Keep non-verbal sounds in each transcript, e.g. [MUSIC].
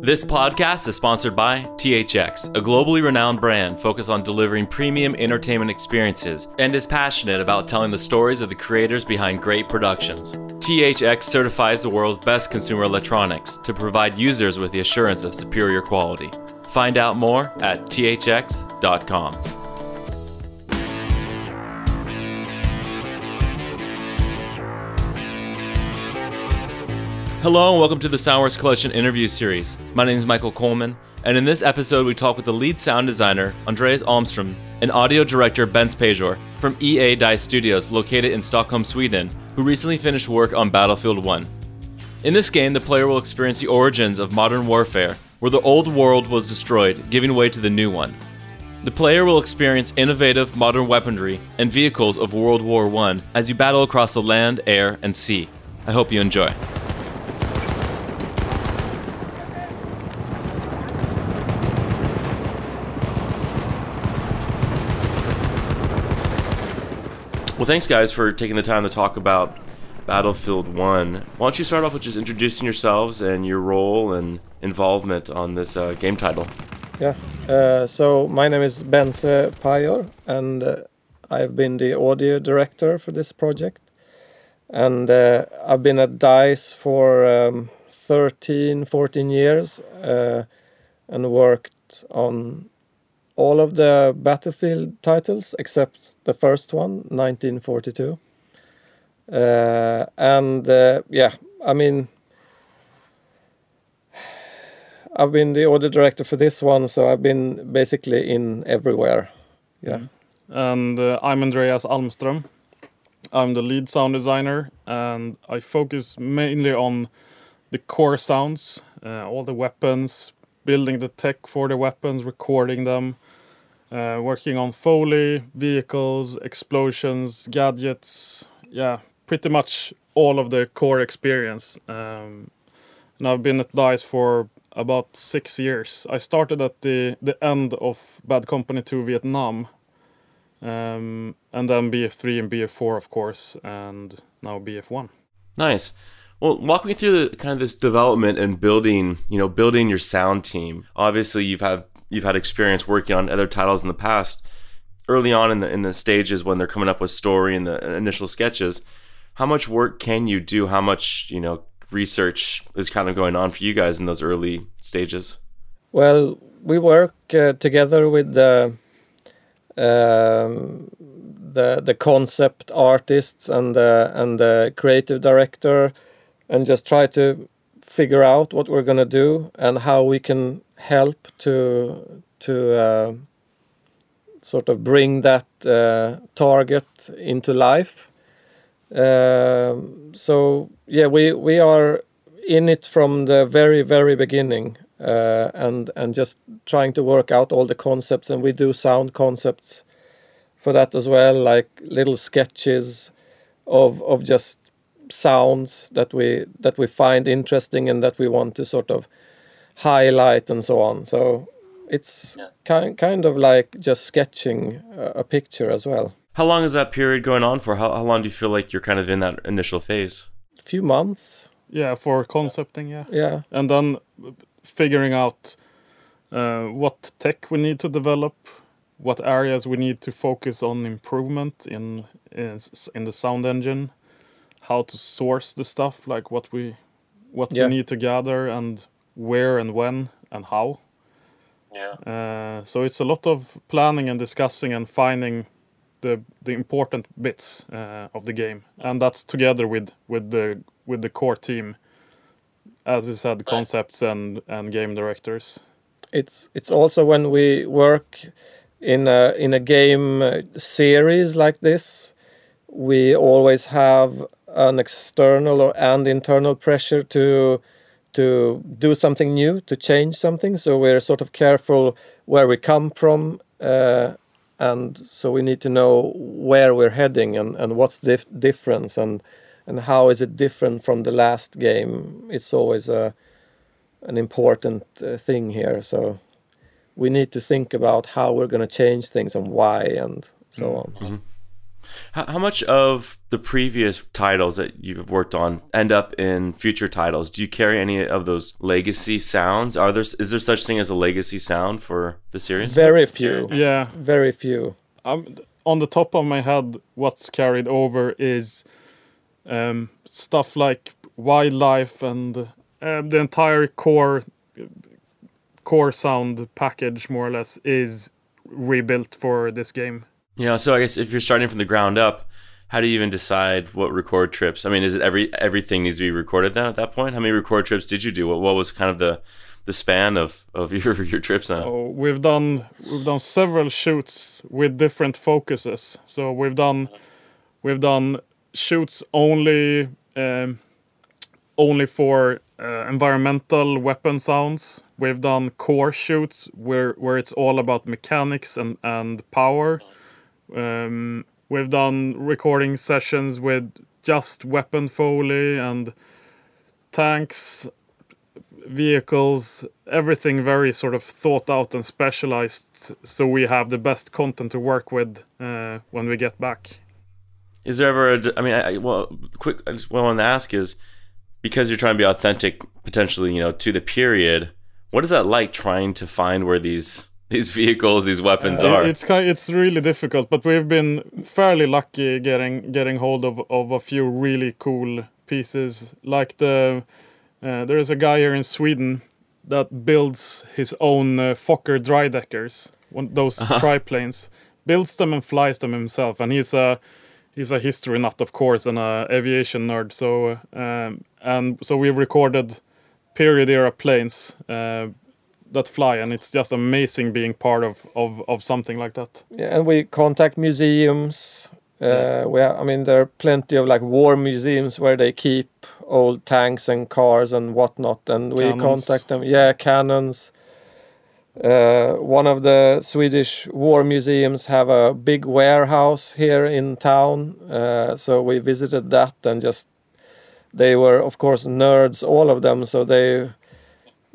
This podcast is sponsored by THX, a globally renowned brand focused on delivering premium entertainment experiences and is passionate about telling the stories of the creators behind great productions. THX certifies the world's best consumer electronics to provide users with the assurance of superior quality. Find out more at thx.com. Hello and welcome to the Soundworks Collection interview series. My name is Michael Coleman, and in this episode, we talk with the lead sound designer, Andreas Almstrom, and audio director, Bence Pajor, from EA Dice Studios, located in Stockholm, Sweden, who recently finished work on Battlefield 1. In this game, the player will experience the origins of modern warfare, where the old world was destroyed, giving way to the new one. The player will experience innovative modern weaponry and vehicles of World War I as you battle across the land, air, and sea. I hope you enjoy. Well, thanks, guys, for taking the time to talk about Battlefield 1. Why don't you start off with just introducing yourselves and your role and involvement on this uh, game title? Yeah, uh, so my name is Bence Pajor, and uh, I've been the audio director for this project. And uh, I've been at DICE for um, 13, 14 years uh, and worked on all of the Battlefield titles except the first one, 1942. Uh, and uh, yeah, I mean, I've been the audio director for this one, so I've been basically in everywhere. Yeah. And uh, I'm Andreas Almström. I'm the lead sound designer, and I focus mainly on the core sounds, uh, all the weapons, building the tech for the weapons, recording them, uh, working on Foley, vehicles, explosions, gadgets. Yeah, pretty much all of the core experience. Um, and I've been at DICE for about six years. I started at the, the end of Bad Company 2 Vietnam. Um, and then BF3 and BF4, of course, and now BF1. Nice. Well, walk me through the kind of this development and building, you know, building your sound team. Obviously, you've had you've had experience working on other titles in the past. Early on in the in the stages when they're coming up with story and the initial sketches, how much work can you do? How much you know research is kind of going on for you guys in those early stages? Well, we work uh, together with the um, the the concept artists and the and the creative director, and just try to figure out what we're gonna do and how we can help to to uh, sort of bring that uh, target into life. Uh, so yeah, we we are in it from the very very beginning, uh, and and just trying to work out all the concepts, and we do sound concepts for that as well, like little sketches of of just sounds that we that we find interesting and that we want to sort of highlight and so on. So it's yeah. kind kind of like just sketching a, a, picture as well. How long is that period going on for? How, how long do you feel like you're kind of in that initial phase? A few months. Yeah, for concepting, yeah. Yeah. And then figuring out uh, what tech we need to develop, what areas we need to focus on improvement in in, in the sound engine, how to source the stuff, like what we what yeah. we need to gather and where and when and how. Yeah. Uh, so it's a lot of planning and discussing and finding the the important bits uh, of the game, and that's together with with the with the core team, as you said, concepts and and game directors. It's it's also when we work in a in a game series like this, we always have an external or and internal pressure to to do something new, to change something. So we're sort of careful where we come from, uh, and so we need to know where we're heading and, and what's the dif difference and and how is it different from the last game. It's always a an important uh, thing here. So we need to think about how we're going to change things and why and so mm -hmm. on. Mm -hmm. How, how much of the previous titles that you've worked on end up in future titles? Do you carry any of those legacy sounds? Are there is there such thing as a legacy sound for the series? Very few. Yeah, Very few. um, on the top of my head, what's carried over is um, stuff like wildlife and uh, the entire core core sound package, more or less, is rebuilt for this game. Yeah, so I guess if you're starting from the ground up, how do you even decide what record trips? I mean, is it every everything needs to be recorded then at that point? How many record trips did you do? What, what was kind of the the span of, of [LAUGHS] your your trips then? Oh, we've done we've done several shoots with different focuses. So we've done we've done shoots only um, only for uh, environmental weapon sounds. We've done core shoots where where it's all about mechanics and and power. Um, we've done recording sessions with just weapon foley and tanks vehicles, everything very sort of thought out and specialized, so we have the best content to work with uh, when we get back. Is there ever? A, I mean, I, well, quick. I just wanted to ask is because you're trying to be authentic, potentially, you know, to the period. What is that like trying to find where these these vehicles, these weapons Uh, are? It's kind, it's really difficult, but we've been fairly lucky getting getting hold of of a few really cool pieces. Like the uh, there is a guy here in Sweden that builds his own uh, Fokker Dreideckers, one those triplanes, builds them and flies them himself, and he's a he's a history nut, of course, and a aviation nerd. So um, and so we recorded period era planes. That fly and it's just amazing being part of of, of something like that Yeah, and we contact museums. Uh, we have, I mean, there are plenty of like war museums where they keep old tanks and cars and whatnot, and we Cannons. contact them. Yeah, cannons. Uh, one of the Swedish war museums have a big warehouse here in town, uh, so we visited that and just they were of course nerds, all of them. So they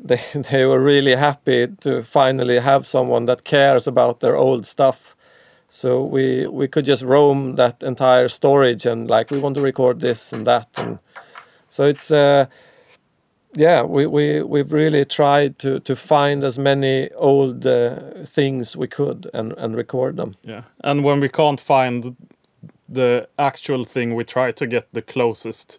they [LAUGHS] they were really happy to finally have someone that cares about their old stuff. So we we could just roam that entire storage and like we want to record this and that and so it's uh yeah we we we've really tried to to find as many old uh, things we could and and record them. yeah and when we can't find the actual thing we try to get the closest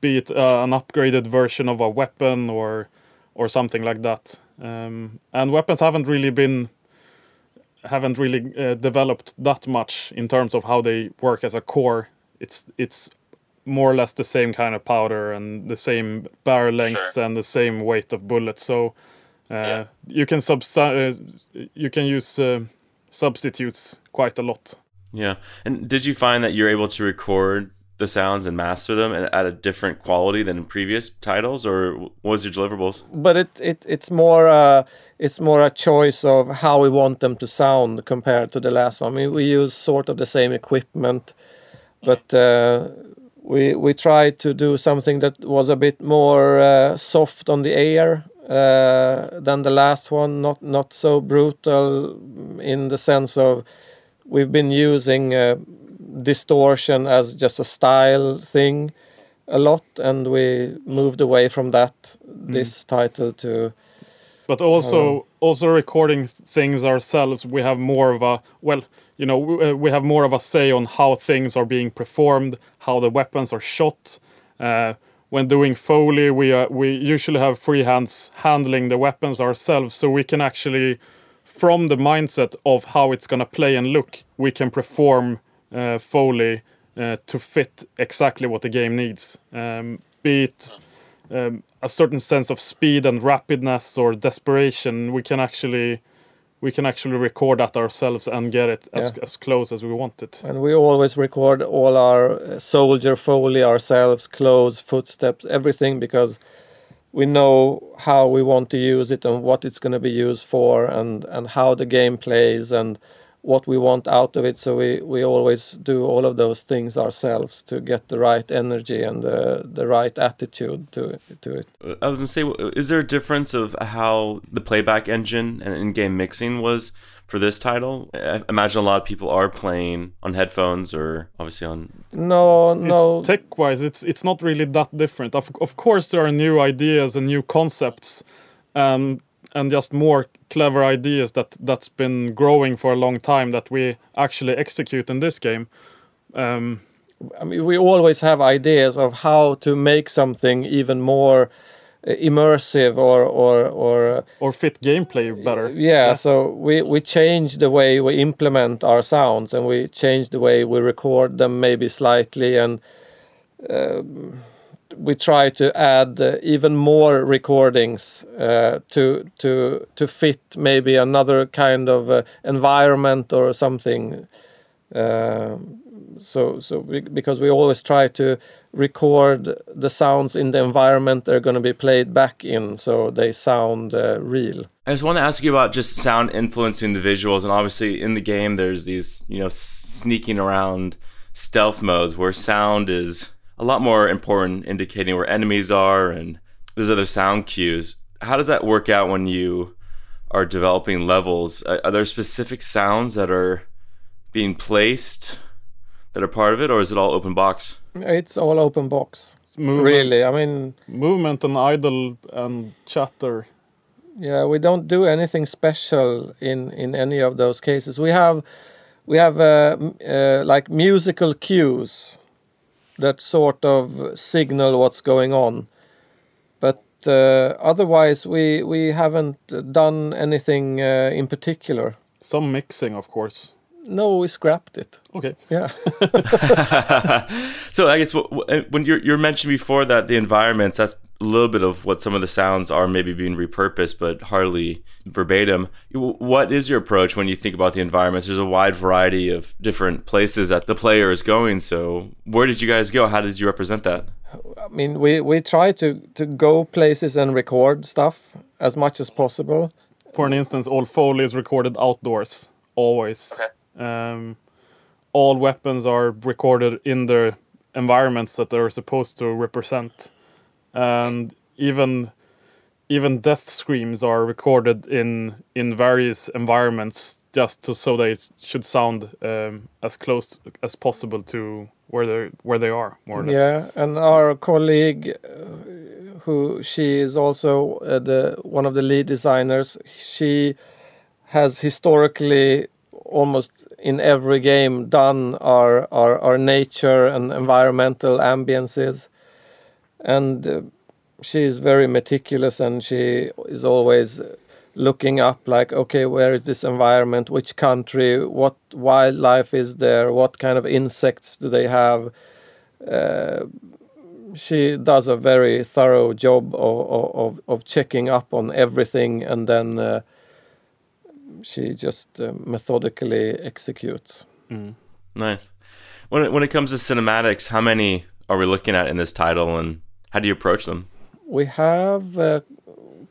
be it uh, an upgraded version of a weapon or or something like that. Um, and weapons haven't really been haven't really uh, developed that much in terms of how they work as a core. It's it's more or less the same kind of powder and the same barrel lengths and the same weight of bullets. So uh, you can substi- uh, you can use uh, substitutes quite a lot. Yeah. And did you find that you're able to record the sounds and master them at at a different quality than previous titles, or what was your deliverables? But it, it it's more uh, it's more a choice of how we want them to sound compared to the last one. I mean, we use sort of the same equipment, but uh, we we tried to do something that was a bit more uh, soft on the air uh, than the last one. Not not so brutal in the sense of we've been using uh, distortion as just a style thing a lot, and we moved away from that this title to but also also recording things ourselves we have more of a well you know we, uh, have more of a say on how things are being performed how the weapons are shot. Uh, when doing foley we uh, we usually have free hands handling the weapons ourselves so we can actually from the mindset of how it's going to play and look we can perform foley uh, to fit exactly what the game needs um, be it um, a certain sense of speed and rapidness or desperation we can actually we can actually record that ourselves and get it as, Yeah. as close as we want it And we always record all our uh, soldier foley ourselves, clothes, footsteps, everything because we know how we want to use it and what it's going to be used for and, and how the game plays and what we want out of it. So we, we always do all of those things ourselves to get the right energy and the, the right attitude to to it. I was gonna say, is there a difference of how the playback engine and in-game mixing was for this title? I imagine a lot of people are playing on headphones or obviously on. No, no. tech-wise, it's it's not really that different. Of of course, there are new ideas and new concepts, um, and just more clever ideas that that's been growing for a long time that we actually execute in this game. Um, I mean, we always have ideas of how to make something even more immersive or or or or fit gameplay better. Yeah, yeah, so we we change the way we implement our sounds and we change the way we record them maybe slightly and um, we try to add uh, even more recordings uh, to to to fit maybe another kind of uh, environment or something. Um, so so we, because we always try to record the sounds in the environment they're going to be played back in so they sound uh, real i just want to ask you about just sound influencing the visuals and obviously in the game there's these you know sneaking around stealth modes where sound is a lot more important indicating where enemies are and there's other sound cues how does that work out when you are developing levels are there specific sounds that are being placed that are part of it, or is it all open box? It's all open box. really, I mean, movement and idle and chatter. Yeah, we don't do anything special in in any of those cases. We have we have uh, uh, like musical cues that sort of signal what's going on, but uh, otherwise we we haven't done anything uh, in particular. Some mixing, of course. No, we scrapped it. Okay. Yeah. [LAUGHS] [LAUGHS] so I guess when you're you're mentioned before that the environments that's a little bit of what some of the sounds are maybe being repurposed, but hardly verbatim. What is your approach when you think about the environments? There's a wide variety of different places that the player is going. So where did you guys go? How did you represent that? I mean, we we try to to go places and record stuff as much as possible. For an instance, all Foley is recorded outdoors always. Okay. Um, all weapons are recorded in the environments that they're supposed to represent, and even even death screams are recorded in in various environments just to, so they should sound um, as close as possible to where they where they are more or less. Yeah, and our colleague, uh, who she is also uh, the one of the lead designers, she has historically almost in every game done our our, our nature and environmental ambiances and uh, she is very meticulous and she is always looking up like okay where is this environment which country what wildlife is there what kind of insects do they have uh, she does a very thorough job of, of, of checking up on everything and then uh, she just uh, methodically executes. Mm. Nice. When it, when it comes to cinematics, how many are we looking at in this title, and how do you approach them? We have uh,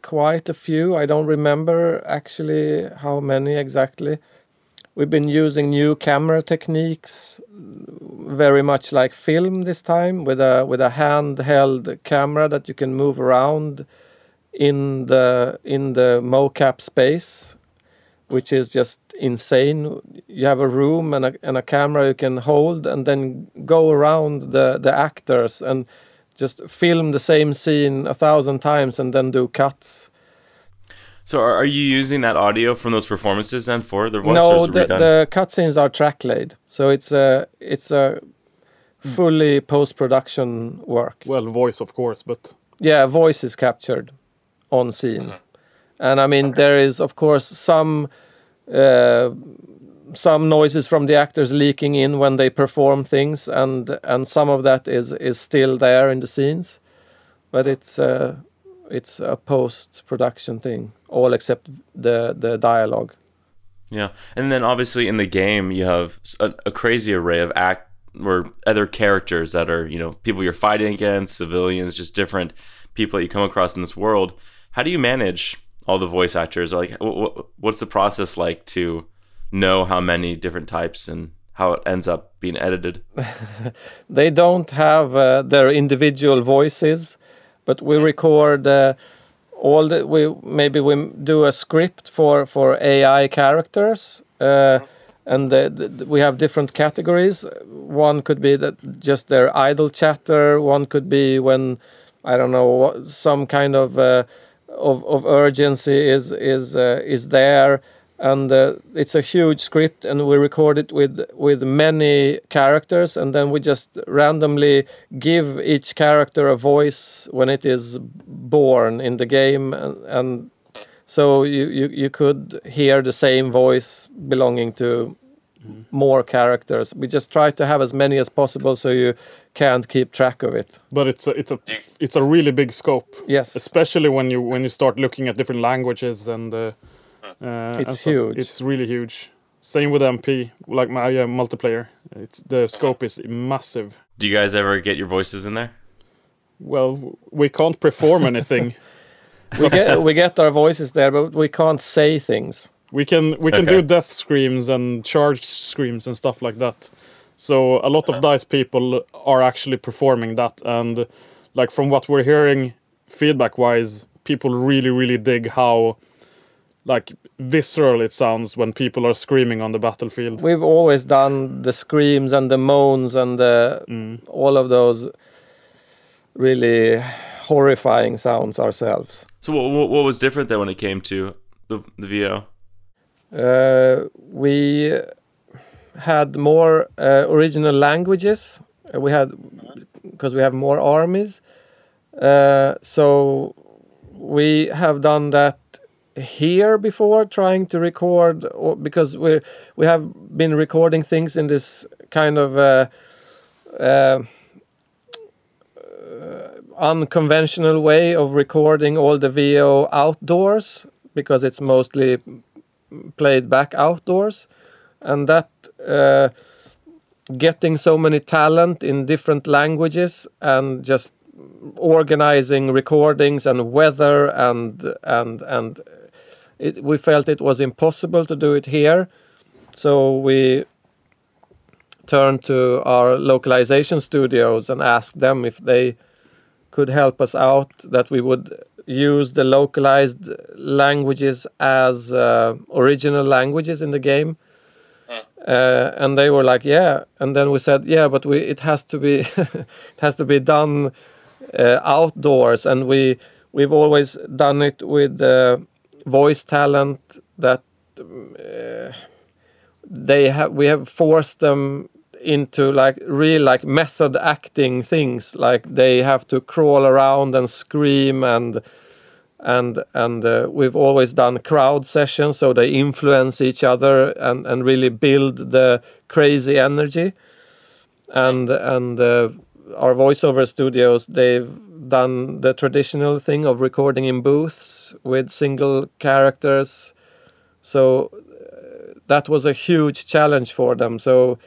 quite a few. I don't remember actually how many exactly. We've been using new camera techniques, very much like film this time, with a with a handheld camera that you can move around in the in the mocap space which is just insane. You have a room and a, and a camera you can hold, and then go around the, the actors and just film the same scene a thousand times and then do cuts. So, are, you using that audio from those performances then for the voice? No, the, the cutscenes are track laid, so it's a it's a fully post production work. Well, voice of course, but yeah, voice is captured on scene. Mm -hmm and I mean okay. there is of course some uh, some noises from the actors leaking in when they perform things, and and some of that is is still there in the scenes, but it's uh, it's a post production thing, all except the the dialogue. Yeah, and then obviously in the game you have a, a crazy array of act or other characters that are you know people you're fighting against, civilians, just different people that you come across in this world. How do you manage all the voice actors like what's the process like to know how many different types and how it ends up being edited? [LAUGHS] they don't have uh, their individual voices, but we record uh, all the we maybe we do a script for for AI characters. Uh, and the, the, we have different categories. One could be that just their idle chatter. One could be when I don't know some kind of uh, of, of urgency is is uh, is there and uh, it's a huge script and we record it with with many characters and then we just randomly give each character a voice when it is born in the game and, and so you, you you could hear the same voice belonging to more characters we just try to have as many as possible so you can't keep track of it But it's a, it's a it's a really big scope. Yes. Especially when you when you start looking at different languages and. Uh, uh, It's stuff. huge. It's really huge. Same with MP, like my uh, multiplayer. It's the scope is massive. Do you guys ever get your voices in there? Well, we can't perform [LAUGHS] anything. we get we get our voices there but we can't say things We can we can Okay. do death screams and charge screams and stuff like that. So a lot of dice people are actually performing that, and like from what we're hearing, feedback wise, people really really dig how like visceral it sounds when people are screaming on the battlefield. We've always done the screams and the moans and the, all of those really horrifying sounds ourselves. So what, what, what was different then when it came to the, the VO? Uh, we had more uh, original languages. Uh, We had because we have more armies. Uh, so we have done that here before, trying to record or, because we we have been recording things in this kind of. Uh, uh, unconventional way of recording all the VO outdoors because it's mostly played back outdoors and that uh, getting so many talent in different languages and just organizing recordings and weather and and and it, we felt it was impossible to do it here so we turned to our localization studios and asked them if they could help us out that we would use the localized languages as uh, original languages in the game. Uh, and they were like yeah. And then we said yeah but we it has to be [LAUGHS] it has to be done uh, outdoors. And we we've always done it with uh, voice talent that uh, they have we have forced them into like real like method acting things. Like they have to crawl around and scream and and and uh, we've always done crowd sessions so they influence each other and and really build the crazy energy. And and uh, our voiceover studios they've done the traditional thing of recording in booths with single characters. So uh, that was a huge challenge for them. So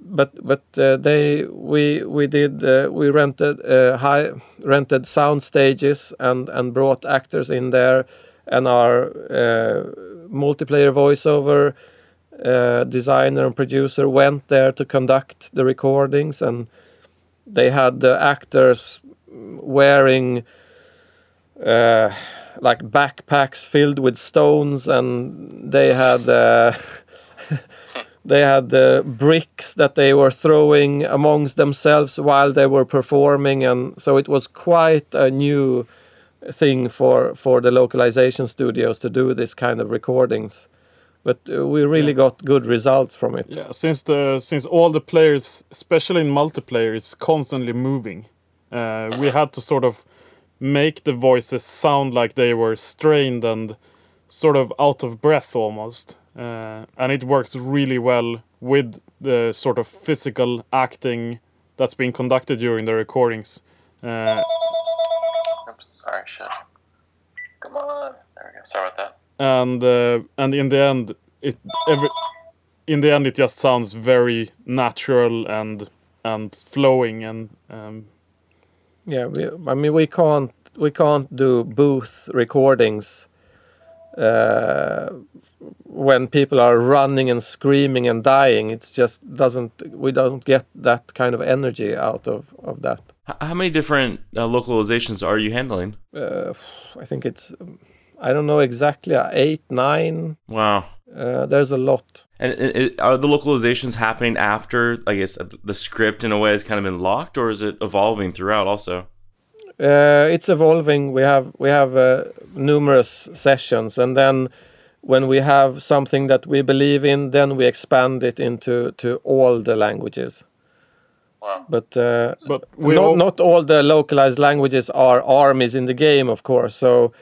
but but uh, they we we did uh, we rented uh, high rented sound stages and and brought actors in there and our uh, multiplayer voiceover uh, designer and producer went there to conduct the recordings and they had the actors wearing uh, like backpacks filled with stones and they had uh, [LAUGHS] they had the bricks that they were throwing amongst themselves while they were performing and so it was quite a new thing for for the localization studios to do this kind of recordings. But uh, we really got good results from it. Yeah, since the since all the players, especially in multiplayer, is constantly moving, uh, we had to sort of make the voices sound like they were strained and sort of out of breath almost. Uh, and it works really well with the sort of physical acting that's being conducted during the recordings. Uh, Oops, sorry, shit. Come on. There we go. Sorry about that. and uh, and in the end, it every in the end it just sounds very natural and and flowing and um, yeah we, i mean we can't we can't do booth recordings uh, when people are running and screaming and dying it just doesn't we don't get that kind of energy out of of that How many different uh, localizations are you handling? uh, i think it's i don't know exactly uh, eight nine Wow. Uh, there's a lot And, and it, are the localizations happening after, I guess, the script in a way has kind of been locked, or is it evolving throughout also? uh, it's evolving we have we have uh, numerous sessions and then when we have something that we believe in then we expand it into to all the languages Wow. but uh, But not, all, not all the localized languages are armies in the game of course so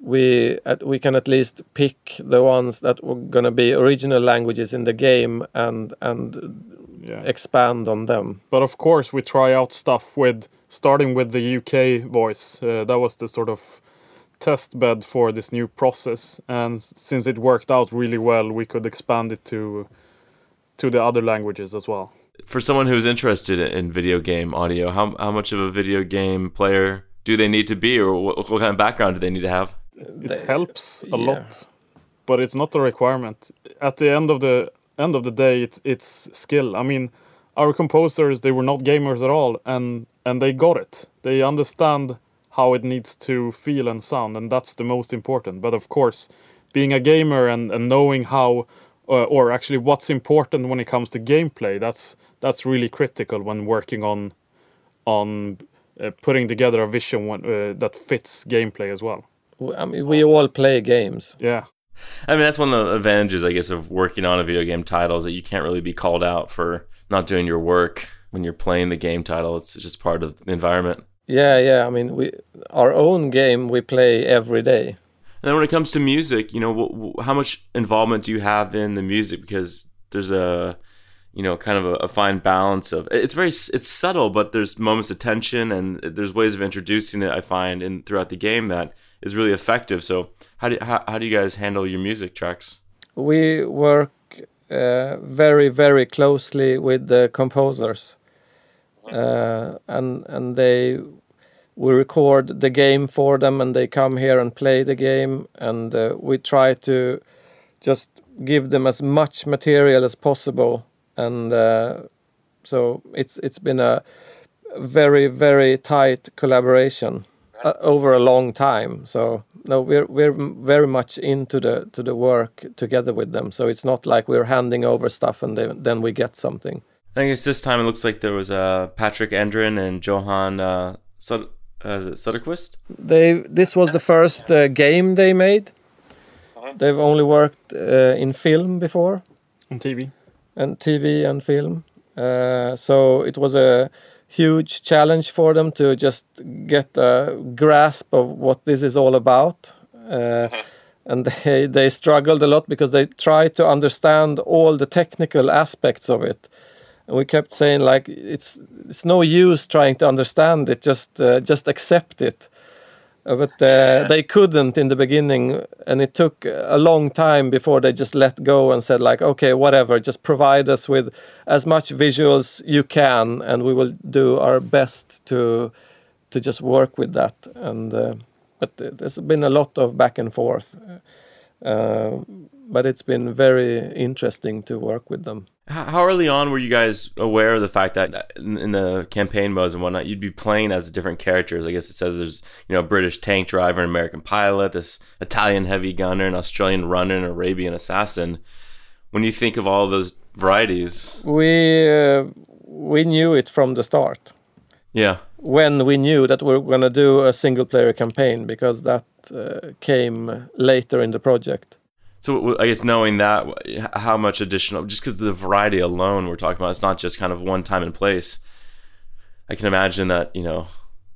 we at, we can at least pick the ones that were going to be original languages in the game and and yeah. expand on them But of course, we try out stuff with starting with the UK voice. Uh, that was the sort of test bed for this new process, and since it worked out really well, we could expand it to to the other languages as well. For someone who's interested in video game audio, how, how much of a video game player do they need to be, or what, what kind of background do they need to have? It helps a yeah. lot, but it's not a requirement. At the end of the end of the day, it's it's skill. I mean, our composers they were not gamers at all, and and they got it. They understand how it needs to feel and sound, and that's the most important. But of course, being a gamer and, and knowing how, uh, or actually what's important when it comes to gameplay, that's that's really critical when working on on uh, putting together a vision one, uh, that fits gameplay as well. W- i mean we all play games Yeah. I mean, that's one of the advantages, I guess, of working on a video game title is that you can't really be called out for not doing your work when you're playing the game title. It's just part of the environment. yeah yeah i mean we our own game we play every day And then when it comes to music, you know, wh- wh- how much involvement do you have in the music? Because there's a, you know, kind of a, a fine balance of it's very it's subtle, but there's moments of tension and there's ways of introducing it. I find in throughout the game that is really effective. So how do how, how do you guys handle your music tracks? we work uh, very very closely with the composers uh, and and they we record the game for them and they come here and play the game and uh, we try to just give them as much material as possible and uh, so it's it's been a very very tight collaboration uh, over a long time so no we're we're very much into the to the work together with them so it's not like we're handing over stuff and then then we get something I guess this time it looks like there was uh, Patrik Andrén and Johan uh, Sud- uh, is Söderqvist. they this was the first uh, game they made they've only worked uh, in film before On TV. and TV and film. Uh, so it was a huge challenge for them to just get a grasp of what this is all about. Uh, and they, they struggled a lot because they tried to understand all the technical aspects of it. And we kept saying like it's it's no use trying to understand it, just uh, just accept it. Uh, but uh, they couldn't in the beginning and it took a long time before they just let go and said like okay whatever just provide us with as much visuals you can and we will do our best to to just work with that. And uh, but there's been a lot of back and forth. Uh, but it's been very interesting to work with them How early on were you guys aware of the fact that in, the campaign modes and whatnot, you'd be playing as different characters? I guess it says there's you know a British tank driver, an American pilot, this Italian heavy gunner, an Australian runner, an Arabian assassin. When you think of all those varieties, we uh, we knew it from the start yeah, when we knew that we were going to do a single player campaign because that uh, came later in the project. So I guess knowing that, how much additional, just because the variety alone we're talking about, it's not just kind of one time and place. I can imagine that you know,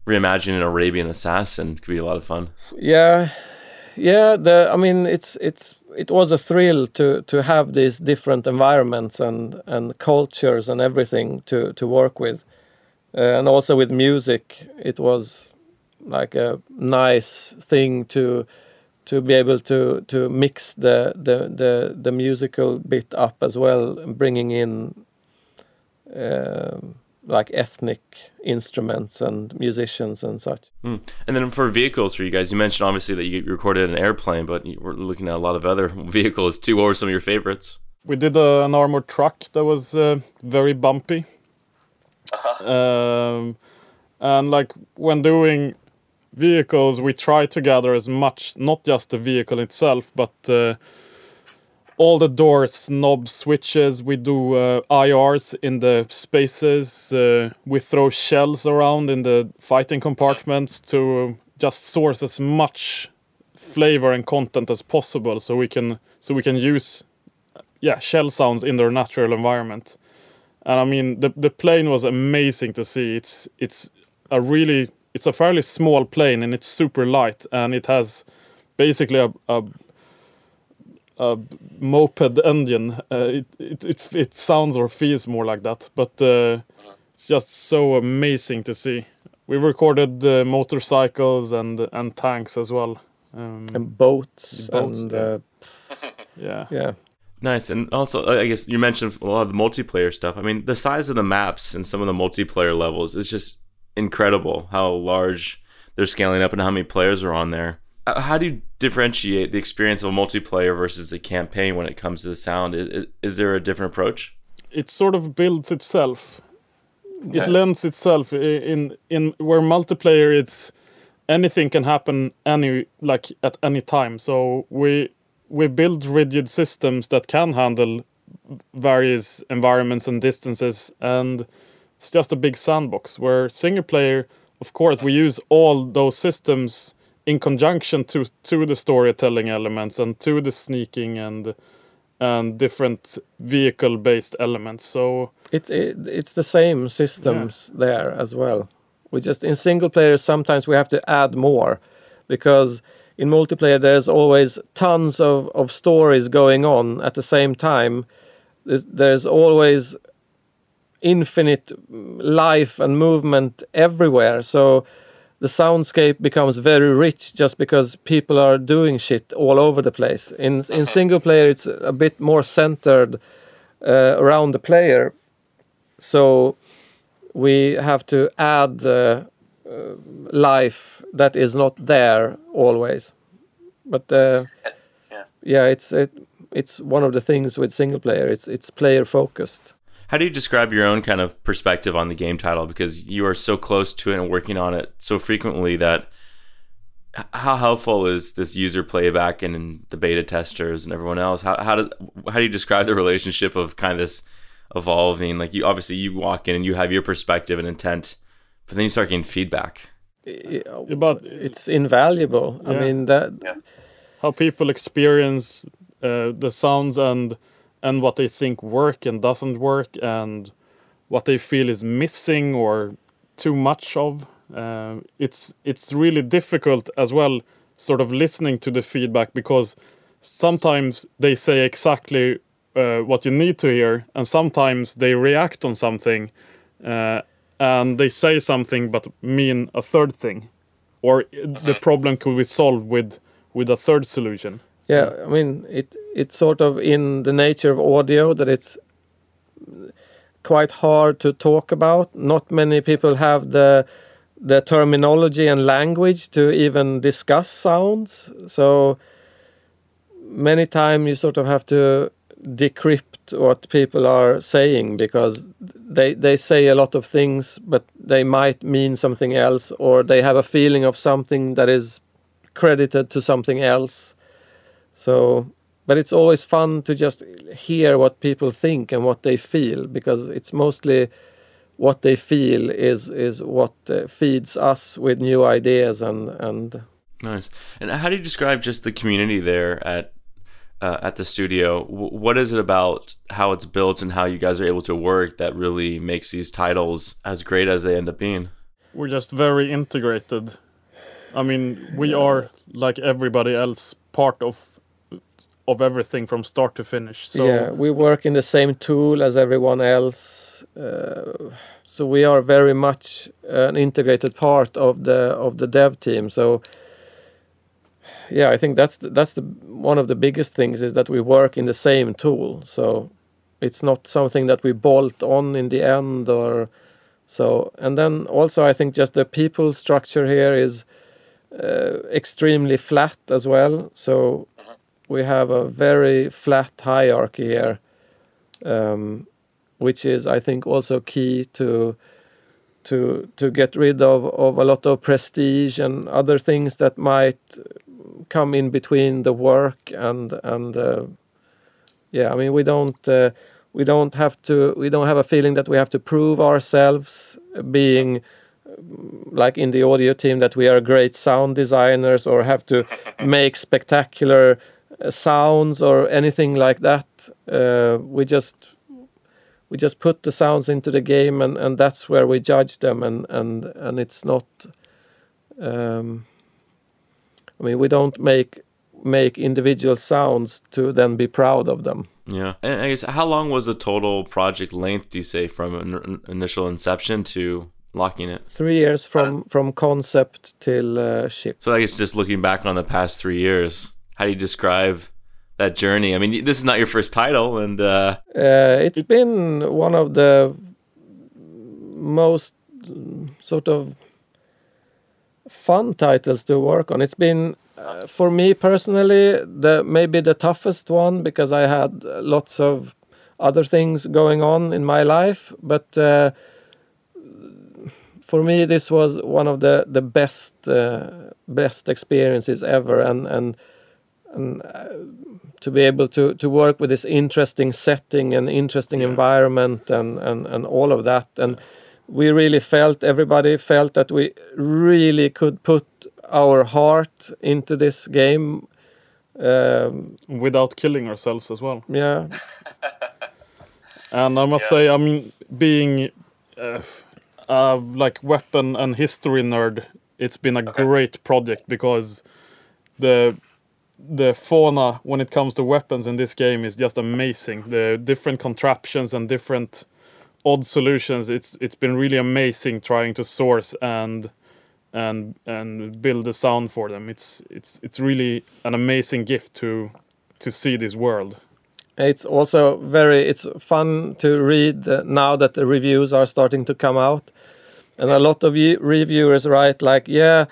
reimagining an Arabian assassin could be a lot of fun. Yeah, yeah. The I mean, it's it's it was a thrill to to have these different environments and and cultures and everything to to work with, uh, and also with music. It was like a nice thing to to be able to to mix the the the, the musical bit up as well, bringing in um like ethnic instruments and musicians and such. Mm. And then for vehicles for you guys, you mentioned obviously that you recorded an airplane, but you were looking at a lot of other [LAUGHS] vehicles too. What were some of your favorites? We did uh, an armored truck that was uh, very bumpy. Um, and like when doing vehicles, we try to gather as much, not just the vehicle itself, but uh, all the doors, knobs, switches. We do uh, IRs in the spaces. Uh, we throw shells around in the fighting compartments to just source as much flavor and content as possible, so we can so we can use yeah shell sounds in their natural environment. And I mean the the plane was amazing to see. It's it's a really it's a fairly small plane and it's super light and it has basically a, a a moped engine. Uh, it, it it it sounds or feels more like that, but uh, it's just so amazing to see. We recorded uh, motorcycles and and tanks as well. Um, And boats, Boats, and yeah. uh, [LAUGHS] yeah, yeah. Nice. And also, I guess you mentioned a lot of the multiplayer stuff. I mean, the size of the maps and some of the multiplayer levels is just incredible how large they're scaling up and how many players are on there. Uh, How do you differentiate the experience of a multiplayer versus a campaign when it comes to the sound? Is, is there a different approach? it sort of builds itself. It lends itself in in where multiplayer it's anything can happen any like at any time. So we we build rigid systems that can handle various environments and distances and it's just a big sandbox where single player of course we use all those systems in conjunction to to the storytelling elements and to the sneaking and and different vehicle based elements so It's it, it's the same systems there as well. We just in single player sometimes we have to add more because in multiplayer there's always tons of, of stories going on at the same time. There's, there's always infinite life and movement everywhere. So the soundscape becomes very rich just because people are doing shit all over the place. In in single player it's a bit more centered uh, around the player so we have to add uh, uh, life that is not there always but uh, Yeah. yeah it's it, it's one of the things with single player it's it's player focused How do you describe your own kind of perspective on the game title? Because you are so close to it and working on it so frequently that how helpful is this user playback and the beta testers and everyone else? How how do how do you describe the relationship of kind of this evolving? Like you obviously you walk in and you have your perspective and intent, but then you start getting feedback. I- but it's invaluable i mean that how people experience uh, the sounds and and what they think work and doesn't work and what they feel is missing or too much of uh, it's it's really difficult as well sort of listening to the feedback because sometimes they say exactly uh, what you need to hear and sometimes they react on something uh, and they say something but mean a third thing or the problem could be solved with with a third solution Yeah, I mean it. It's sort of in the nature of audio that it's quite hard to talk about. Not many people have the the terminology and language to even discuss sounds. So many times you sort of have to decrypt what people are saying because they they say a lot of things, but they might mean something else, or they have a feeling of something that is credited to something else. So, but it's always fun to just hear what people think and what they feel because it's mostly what they feel is is what uh, feeds us with new ideas and and Nice. And how do you describe just the community there at uh, at the studio? W- what is it about how it's built and how you guys are able to work that really makes these titles as great as they end up being? we're just very integrated. I mean, we are like everybody else, part of of everything from start to finish. So yeah, we work in the same tool as everyone else. Uh, so we are very much an integrated part of the of the dev team. So yeah, I think that's the, that's the one of the biggest things is that we work in the same tool. So it's not something that we bolt on in the end or So and then also I think just the people structure here is uh, extremely flat as well. So we have a very flat hierarchy here, um, which is I think also key to to to get rid of of a lot of prestige and other things that might come in between the work and and uh, yeah i mean we don't uh, we don't have to we don't have a feeling that we have to prove ourselves being um, like in the audio team that we are great sound designers or have to [LAUGHS] make spectacular sounds or anything like that uh, we just we just put the sounds into the game and, and that's where we judge them and and and it's not um, I mean we don't make make individual sounds to then be proud of them. Yeah. And I guess how long was the total project length, do you say, from in- initial inception to locking it? Three years from from concept till uh, ship. So I guess just looking back on the past three years, how do you describe that journey? I mean, this is not your first title, and uh, Uh, it's been one of the most mm, sort of fun titles to work on. It's been uh, for me personally the maybe the toughest one because I had lots of other things going on in my life, but uh, for me this was one of the the best uh, best experiences ever, and and and. Uh, to be able to, to work with this interesting setting and interesting environment and, and, and all of that and we really felt everybody felt that we really could put our heart into this game um, without killing ourselves as well. yeah [LAUGHS] And I must Yeah. say, I mean, being uh, uh, like weapon and history nerd, it's been a great project because the the fauna when it comes to weapons in this game is just amazing. The different contraptions and different odd solutions. It's it's been really amazing trying to source and and and build the sound for them. It's it's it's really an amazing gift to to see this world. it's also very it's fun to read now that the reviews are starting to come out and a lot of reviewers write like yeah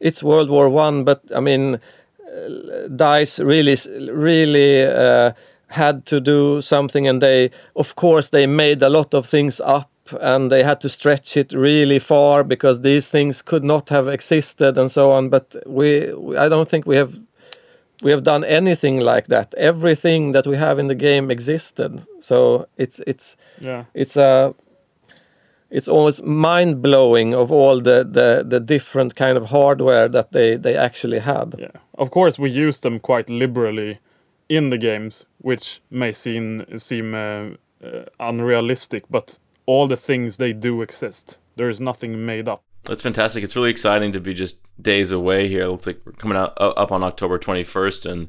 it's world war one but i mean dice really really uh, had to do something and they of course they made a lot of things up and they had to stretch it really far because these things could not have existed and so on but we, we i don't think we have we have done anything like that. Everything that we have in the game existed. So it's it's Yeah. it's a it's almost mind blowing of all the, the the different kind of hardware that they they actually had. Yeah. Of course, we use them quite liberally in the games, which may seem seem uh, uh, unrealistic, but all the things they do exist. There is nothing made up. that's fantastic. It's really exciting to be just days away here. It looks like we're coming out uh, up on October 21st, and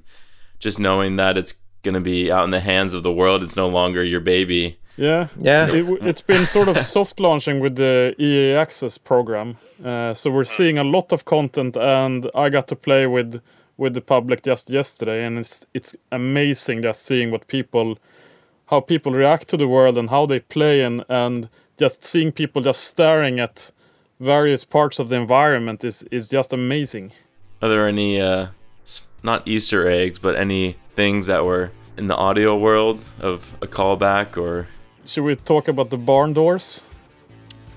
just knowing that it's going to be out in the hands of the world. It's no longer your baby. Yeah. Yeah. It, it's been sort of [LAUGHS] soft launching with the EA Access program, uh, so we're seeing a lot of content, and I got to play with with the public just yesterday, and it's it's amazing just seeing what people, how people react to the world and how they play, and and just seeing people just staring at various parts of the environment is is just amazing. Are there any, uh, not Easter eggs, but any things that were in the audio world of a callback or Should we talk about the barn doors?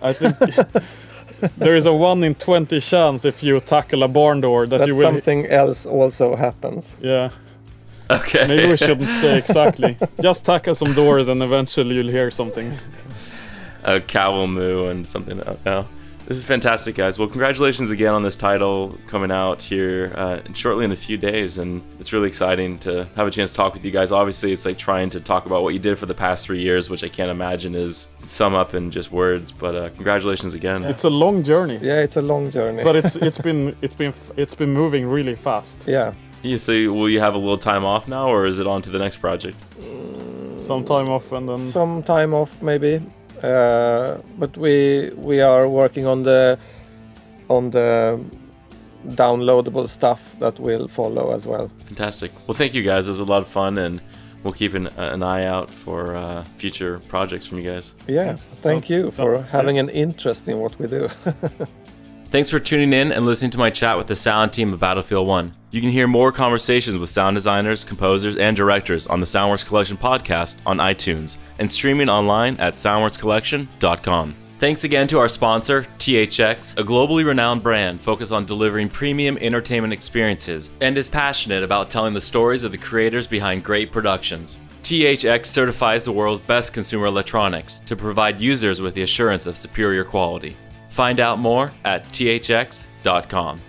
I think [LAUGHS] there is a one in twenty chance if you tackle a barn door that That you will. something else also happens. Yeah, okay? maybe we shouldn't say exactly. [LAUGHS] Just tackle some doors and eventually you'll hear something. a cow will moo and something. Uh, no. This is fantastic, guys. Well, congratulations again on this title coming out here uh, shortly in a few days, and it's really exciting to have a chance to talk with you guys. Obviously, it's like trying to talk about what you did for the past three years, which I can't imagine is sum up in just words. But uh, congratulations again. It's a long journey, Yeah, it's a long journey. but it's it's [LAUGHS] been it's been it's been moving really fast. yeah. Yeah, so will you have a little time off now, or is it on to the next project? Some time off and then Some time off maybe. Uh, but we we are working on the on the downloadable stuff that will follow as well. Fantastic. Well, thank you guys. It was a lot of fun, and we'll keep an, an eye out for uh, future projects from you guys. Yeah, thank So- you so- for having an interest in what we do. [LAUGHS] Thanks for tuning in and listening to my chat with the sound team of Battlefield 1. You can hear more conversations with sound designers, composers, and directors on the Soundworks Collection podcast on iTunes and streaming online at soundworkscollection.com. Thanks again to our sponsor, THX, a globally renowned brand focused on delivering premium entertainment experiences and is passionate about telling the stories of the creators behind great productions. THX certifies the world's best consumer electronics to provide users with the assurance of superior quality. Find out more at thx.com.